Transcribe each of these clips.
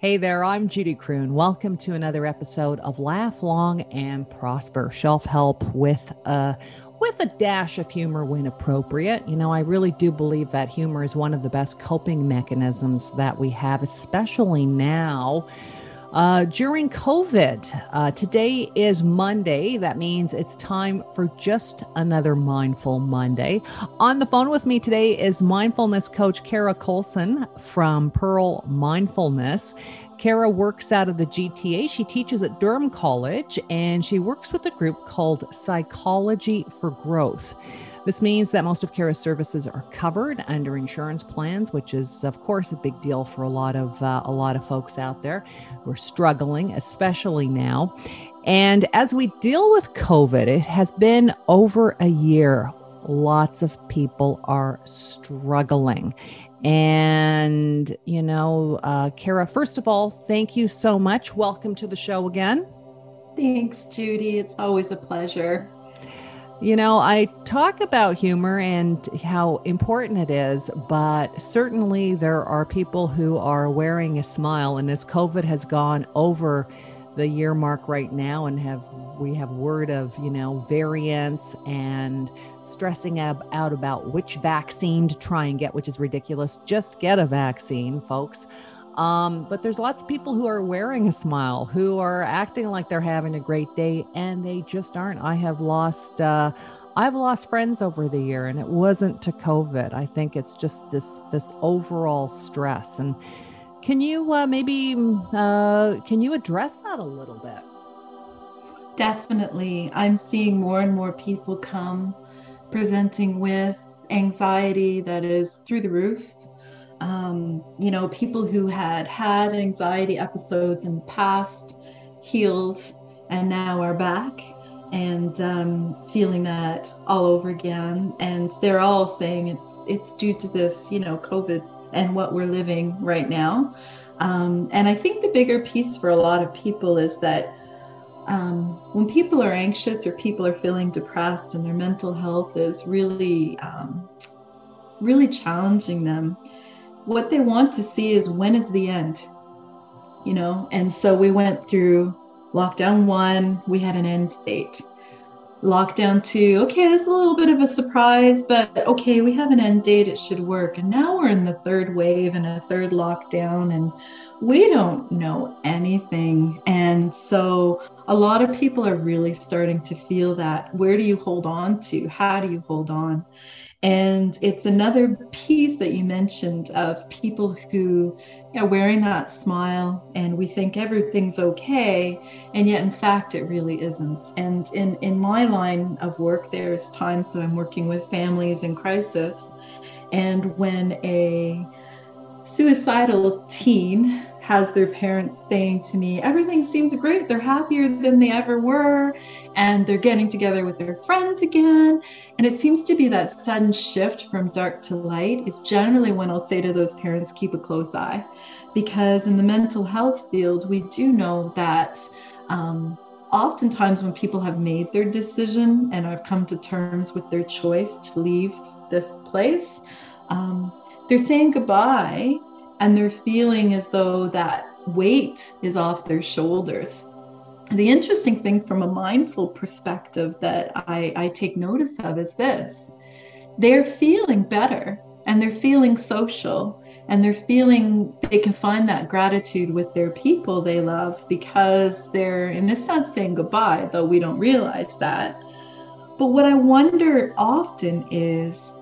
Hey there, I'm Judy Croon. Welcome to another episode of Laugh Long and Prosper Shelf Help with a with a dash of humor when appropriate. You know, I really do believe that humor is one of the best coping mechanisms that we have, especially now uh, during COVID. Uh, today is Monday. That means it's time for just another Mindful Monday. On the phone with me today is mindfulness coach Kara Colson from Pearl Mindfulness. Kara works out of the GTA. She teaches at Durham College and she works with a group called Psychology for Growth. This means that most of Kara's services are covered under insurance plans, which is, of course, a big deal for a lot of uh, a lot of folks out there who are struggling, especially now. And as we deal with COVID, it has been over a year. Lots of people are struggling. And, you know, uh, Kara, first of all, thank you so much. Welcome to the show again. Thanks, Judy. It's always a pleasure. You know, I talk about humor and how important it is, but certainly there are people who are wearing a smile. And as COVID has gone over the year mark right now, and have we have word of you know variants and stressing ab- out about which vaccine to try and get, which is ridiculous. Just get a vaccine, folks. Um, but there's lots of people who are wearing a smile, who are acting like they're having a great day, and they just aren't. I have lost, uh, I've lost friends over the year, and it wasn't to COVID. I think it's just this this overall stress. And can you uh, maybe uh, can you address that a little bit? Definitely, I'm seeing more and more people come presenting with anxiety that is through the roof um, you know, people who had had anxiety episodes in the past healed and now are back and um, feeling that all over again. And they're all saying it's it's due to this, you know, COVID and what we're living right now. Um, and I think the bigger piece for a lot of people is that um, when people are anxious or people are feeling depressed and their mental health is really, um, really challenging them, what they want to see is when is the end you know and so we went through lockdown one we had an end date lockdown two okay this is a little bit of a surprise but okay we have an end date it should work. And now we're in the third wave and a third lockdown and we don't know anything. And so a lot of people are really starting to feel that. Where do you hold on to? How do you hold on and it's another piece that you mentioned of people who are wearing that smile and we think everything's okay. And yet, in fact, it really isn't. And in, in my line of work, there's times that I'm working with families in crisis. And when a suicidal teen has their parents saying to me, Everything seems great. They're happier than they ever were. And they're getting together with their friends again. And it seems to be that sudden shift from dark to light is generally when I'll say to those parents, Keep a close eye. Because in the mental health field, we do know that. Um, oftentimes, when people have made their decision and have come to terms with their choice to leave this place, um, they're saying goodbye and they're feeling as though that weight is off their shoulders. The interesting thing from a mindful perspective that I, I take notice of is this they're feeling better and they're feeling social and they're feeling they can find that gratitude with their people they love because they're in a sense saying goodbye though we don't realize that but what i wonder often is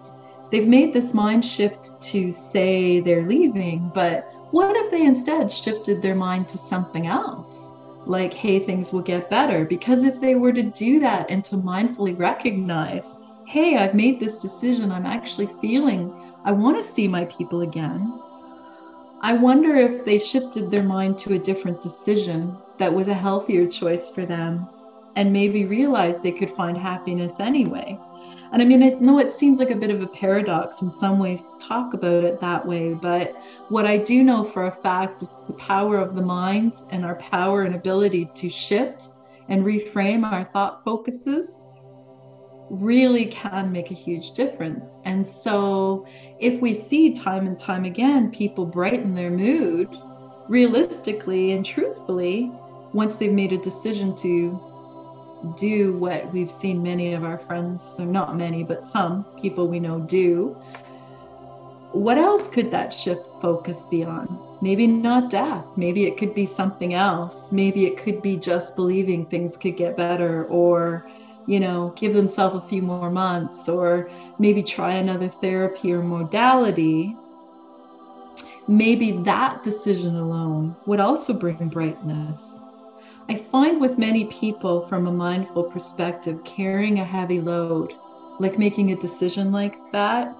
they've made this mind shift to say they're leaving, but what if they instead shifted their mind to something else? Like, hey, things will get better. Because if they were to do that and to mindfully recognize, hey, I've made this decision, I'm actually feeling I want to see my people again. I wonder if they shifted their mind to a different decision that was a healthier choice for them and maybe realized they could find happiness anyway. And I mean, I know it seems like a bit of a paradox in some ways to talk about it that way, but what I do know for a fact is the power of the mind and our power and ability to shift and reframe our thought focuses really can make a huge difference. And so, if we see time and time again people brighten their mood realistically and truthfully, once they've made a decision to do what we've seen many of our friends, or not many, but some people we know do, what else could that shift focus be on? Maybe not death. Maybe it could be something else. Maybe it could be just believing things could get better or, you know, give themselves a few more months or maybe try another therapy or modality. Maybe that decision alone would also bring brightness. I find with many people from a mindful perspective, carrying a heavy load, like making a decision like that,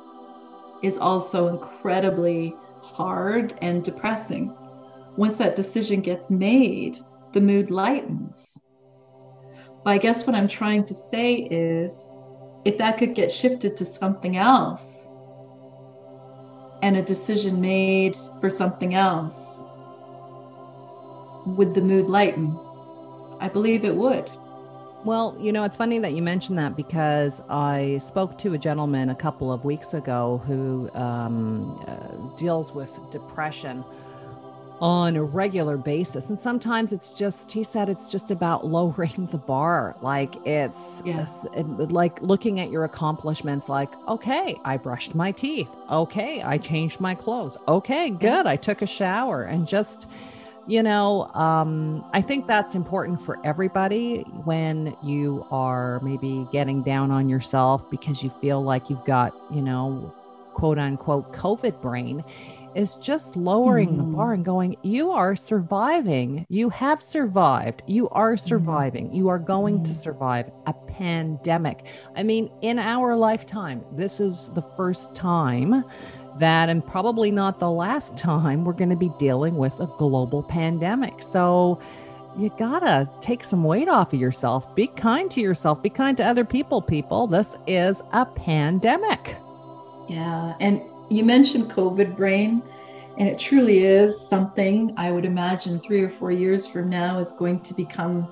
is also incredibly hard and depressing. Once that decision gets made, the mood lightens. But I guess what I'm trying to say is if that could get shifted to something else and a decision made for something else, would the mood lighten? I believe it would. Well, you know, it's funny that you mentioned that because I spoke to a gentleman a couple of weeks ago who um, uh, deals with depression on a regular basis. And sometimes it's just, he said, it's just about lowering the bar. Like it's, yes. it, like looking at your accomplishments, like, okay, I brushed my teeth. Okay, I changed my clothes. Okay, good. I took a shower and just, you know, um, I think that's important for everybody when you are maybe getting down on yourself because you feel like you've got, you know, quote unquote COVID brain is just lowering mm. the bar and going, you are surviving. You have survived. You are mm-hmm. surviving. You are going to survive a pandemic. I mean, in our lifetime, this is the first time that, and probably not the last time, we're going to be dealing with a global pandemic. So you gotta take some weight off of yourself. Be kind to yourself. Be kind to other people, people. This is a pandemic. Yeah. And you mentioned COVID brain, and it truly is something I would imagine three or four years from now is going to become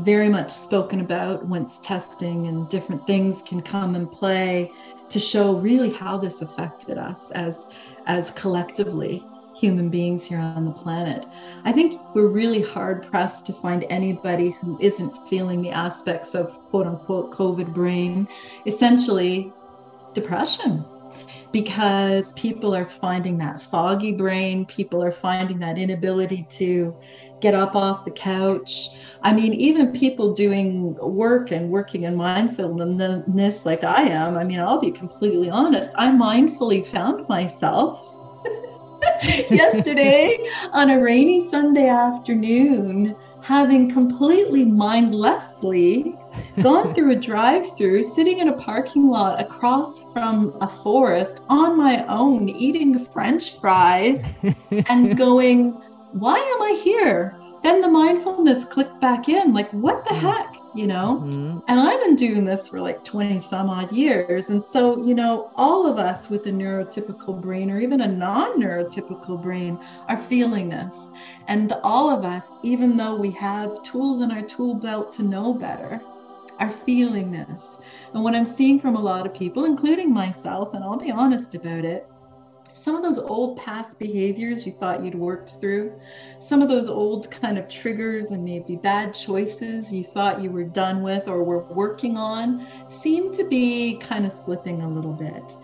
very much spoken about once testing and different things can come and play to show really how this affected us as as collectively human beings here on the planet. I think we're really hard pressed to find anybody who isn't feeling the aspects of quote unquote COVID brain, essentially depression, because people are finding that foggy brain, people are finding that inability to get up off the couch. I mean, even people doing work and working in mindfulness like I am, I mean, I'll be completely honest, I mindfully found myself yesterday on a rainy Sunday afternoon having completely mindlessly gone through a drive through, sitting in a parking lot across from a forest on my own, eating French fries and going, why am I here? Then the mindfulness clicked back in, like, what the mm-hmm. heck, you know? Mm-hmm. And I've been doing this for like 20 some odd years. And so, you know, all of us with a neurotypical brain or even a non neurotypical brain are feeling this. And all of us, even though we have tools in our tool belt to know better, are feeling this. And what I'm seeing from a lot of people, including myself, and I'll be honest about it, some of those old past behaviors you thought you'd worked through, some of those old kind of triggers and maybe bad choices you thought you were done with or were working on seem to be kind of slipping a little bit.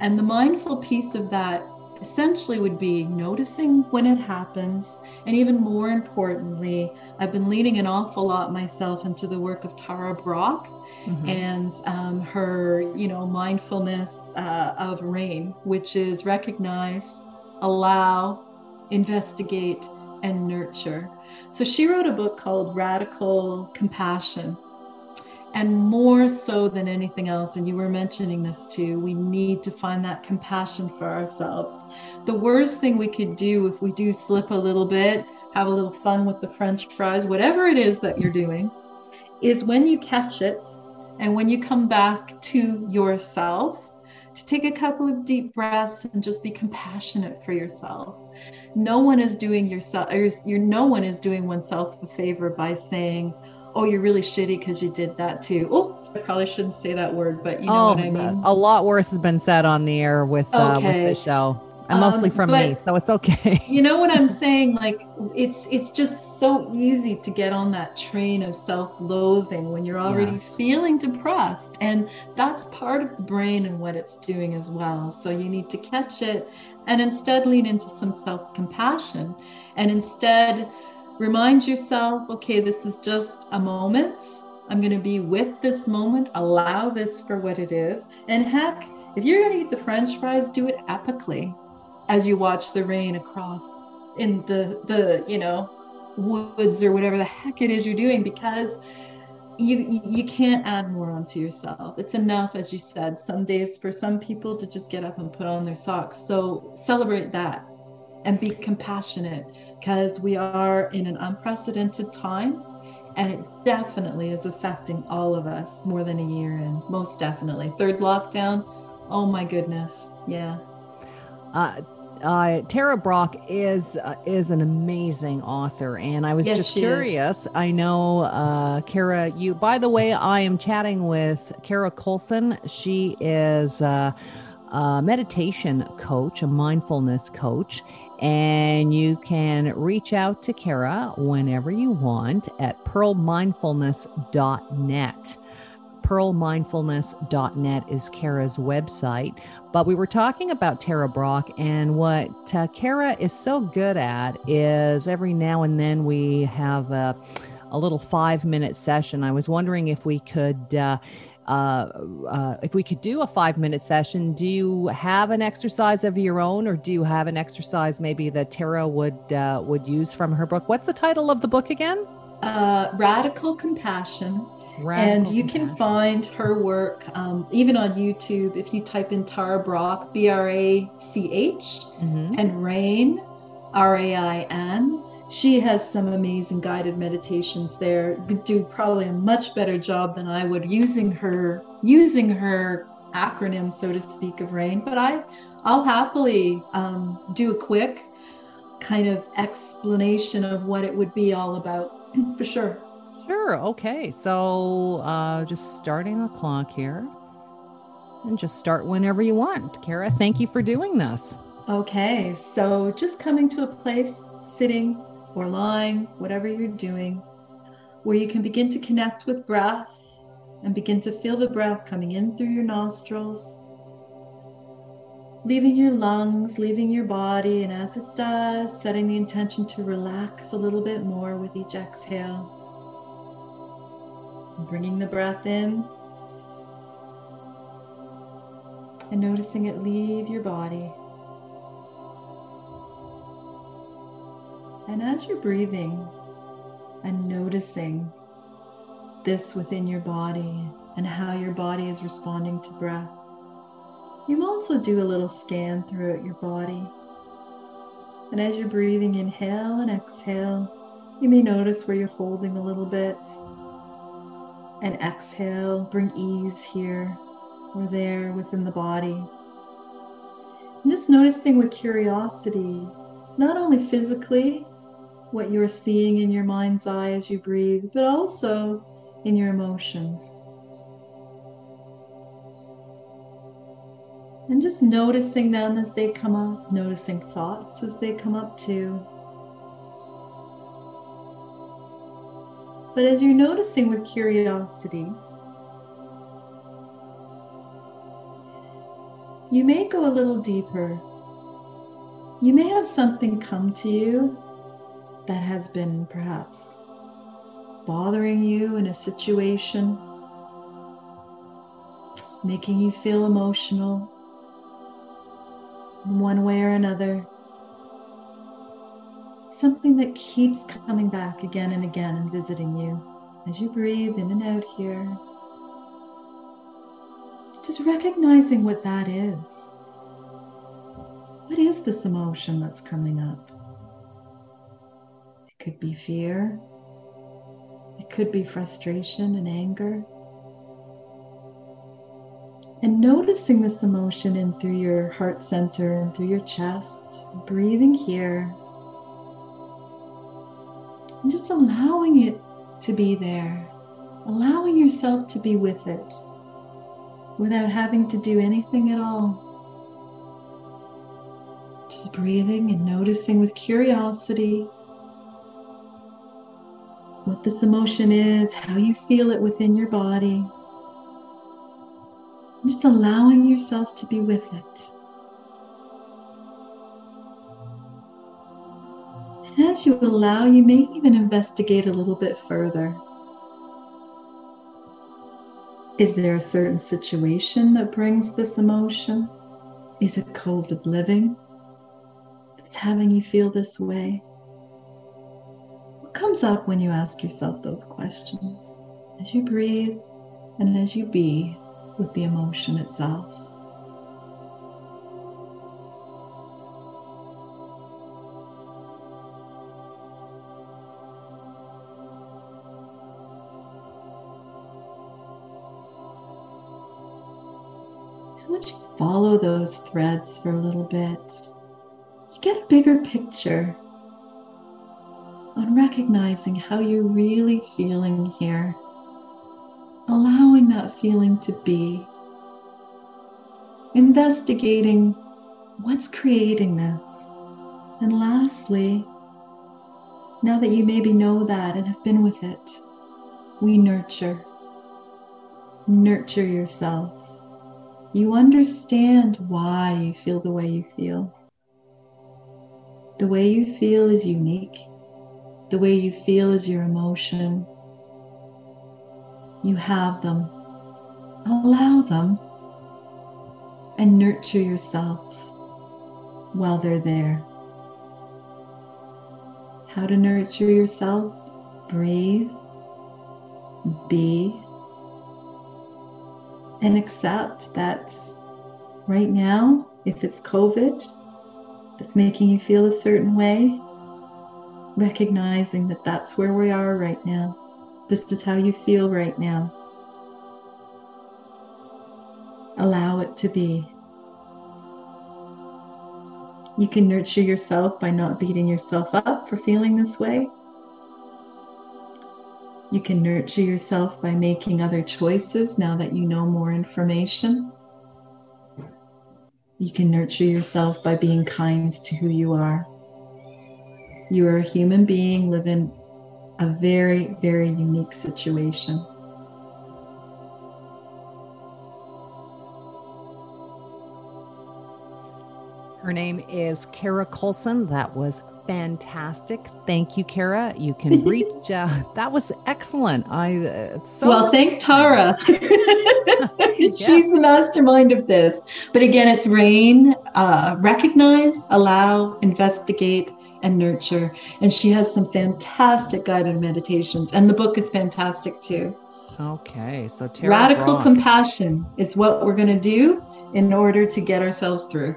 And the mindful piece of that essentially would be noticing when it happens. And even more importantly, I've been leaning an awful lot myself into the work of Tara Brach mm-hmm. and um, her, you know, mindfulness uh, of rain, which is recognize, allow, investigate, and nurture. So she wrote a book called Radical Compassion and more so than anything else, and you were mentioning this too, we need to find that compassion for ourselves. The worst thing we could do if we do slip a little bit, have a little fun with the French fries, whatever it is that you're doing, is when you catch it and when you come back to yourself, to take a couple of deep breaths and just be compassionate for yourself. No one is doing yourself, or no one is doing oneself a favor by saying, oh, you're really shitty because you did that too. Oh, I probably shouldn't say that word, but you know oh, what I mean. A lot worse has been said on the air with, uh, with the show. and mostly um, from me, so it's okay. you know what I'm saying? Like it's it's just so easy to get on that train of self-loathing when you're already feeling depressed, and that's part of the brain and what it's doing as well. So you need to catch it, and instead lean into some self-compassion, and instead remind yourself, okay, this is just a moment. I'm going to be with this moment. Allow this for what it is, and heck. If you're going to eat the french fries, do it epically as you watch the rain across in the the you know woods or whatever the heck it is you're doing because you you can't add more onto yourself it's enough as you said some days for some people to just get up and put on their socks so celebrate that and be compassionate because we are in an unprecedented time and it definitely is affecting all of us more than a year in most definitely third lockdown oh my goodness yeah uh, uh, Tara Brach is uh, is an amazing author, and I was yes, just curious. Is. I know, uh, Kara. You, by the way, I am chatting with Kara Colson. She is uh, a meditation coach, a mindfulness coach, and you can reach out to Kara whenever you want at pearlmindfulness.net pearlmindfulness.net is Kara's website. But we were talking about Tara Brach, and what uh, Kara is so good at is every now and then we have a, a little five minute session. I was wondering if we could. Uh, uh, uh, if we could do a five minute session, do you have an exercise of your own, or do you have an exercise maybe that Tara would uh, would use from her book? What's the title of the book again? Uh, Radical Compassion Radical and you can find her work um, even on YouTube if you type in Tara Brach, B R A C H, mm-hmm. and Rain, R A I N. She has some amazing guided meditations there. Do probably a much better job than I would using her using her acronym, so to speak, of Rain. But I, I'll happily um, do a quick kind of explanation of what it would be all about for sure. Sure. Okay. So uh, just starting the clock here and just start whenever you want. Kara, thank you for doing this. Okay. So just coming to a place, sitting or lying, whatever you're doing, where you can begin to connect with breath and begin to feel the breath coming in through your nostrils, leaving your lungs, leaving your body. And as it does, setting the intention to relax a little bit more with each exhale. Bringing the breath in and noticing it leave your body. And as you're breathing and noticing this within your body and how your body is responding to breath, you also do a little scan throughout your body. And as you're breathing, inhale and exhale, you may notice where you're holding a little bit and exhale, bring ease here or there within the body. And just noticing with curiosity, not only physically what you're seeing in your mind's eye as you breathe, but also in your emotions. And just noticing them as they come up, noticing thoughts as they come up too. But as you're noticing with curiosity, you may go a little deeper. You may have something come to you that has been perhaps bothering you in a situation, making you feel emotional in one way or another something that keeps coming back again and again and visiting you as you breathe in and out here. Just recognizing what that is. What is this emotion that's coming up? Could be fear, it could be frustration and anger. And noticing this emotion in through your heart center and through your chest, breathing here and just allowing it to be there, allowing yourself to be with it without having to do anything at all. Just breathing and noticing with curiosity what this emotion is, how you feel it within your body. Just allowing yourself to be with it. And as you allow, you may even investigate a little bit further. Is there a certain situation that brings this emotion? Is it COVID living that's having you feel this way? Comes up when you ask yourself those questions. As you breathe and as you be with the emotion itself? you follow those threads for a little bit, you get a bigger picture on recognizing how you're really feeling here, allowing that feeling to be, investigating what's creating this. And lastly, now that you maybe know that and have been with it, we nurture. Nurture yourself. You understand why you feel the way you feel. The way you feel is unique. The way you feel is your emotion. You have them. Allow them and nurture yourself while they're there. How to nurture yourself? Breathe, be, and accept that right now, if it's COVID that's making you feel a certain way, recognizing that that's where we are right now. This is how you feel right now. Allow it to be. You can nurture yourself by not beating yourself up for feeling this way. You can nurture yourself by making other choices now that you know more information. You can nurture yourself by being kind to who you are. You are a human being living a very, very unique situation. Her name is Kara Colson. That was fantastic. Thank you, Kara. You can reach. Uh, that was excellent. I uh, so well. Thank Tara. She's the mastermind of this. But again, it's rain. Uh, recognize, allow, investigate, and nurture. And she has some fantastic guided meditations, and the book is fantastic too. Okay, so Tara radical Brach. compassion is what we're going to do in order to get ourselves through.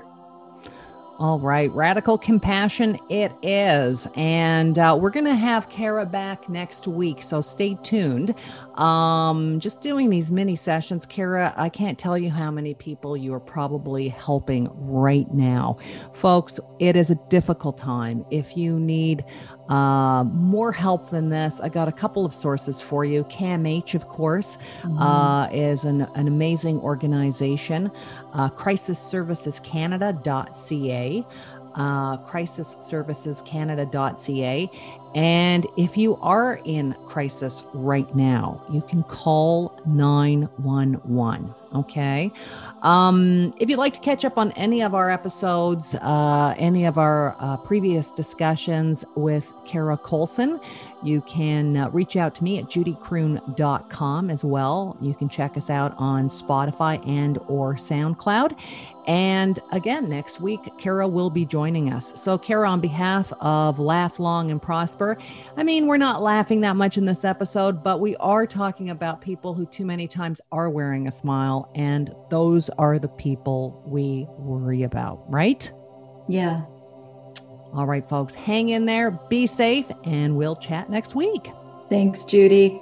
All right, radical compassion it is. And uh, we're going to have Kara back next week. So stay tuned. Um, just doing these mini sessions. Kara, I can't tell you how many people you are probably helping right now. Folks, it is a difficult time. If you need uh, more help than this, I got a couple of sources for you. CAMH, of course, mm-hmm. uh, is an, an amazing organization. Uh, CrisisServicesCanada.ca, uh, CrisisServicesCanada.ca. And if you are in crisis right now, you can call 911. Okay. Um, if you'd like to catch up on any of our episodes, uh, any of our uh, previous discussions with Kara Colson, you can uh, reach out to me at judycroon.com as well. You can check us out on Spotify and or SoundCloud. And again, next week, Kara will be joining us. So, Kara, on behalf of Laugh Long and Prosper, I mean, we're not laughing that much in this episode, but we are talking about people who too many times are wearing a smile. And those are the people we worry about, right? Yeah. All right, folks, hang in there, be safe, and we'll chat next week. Thanks, Judy.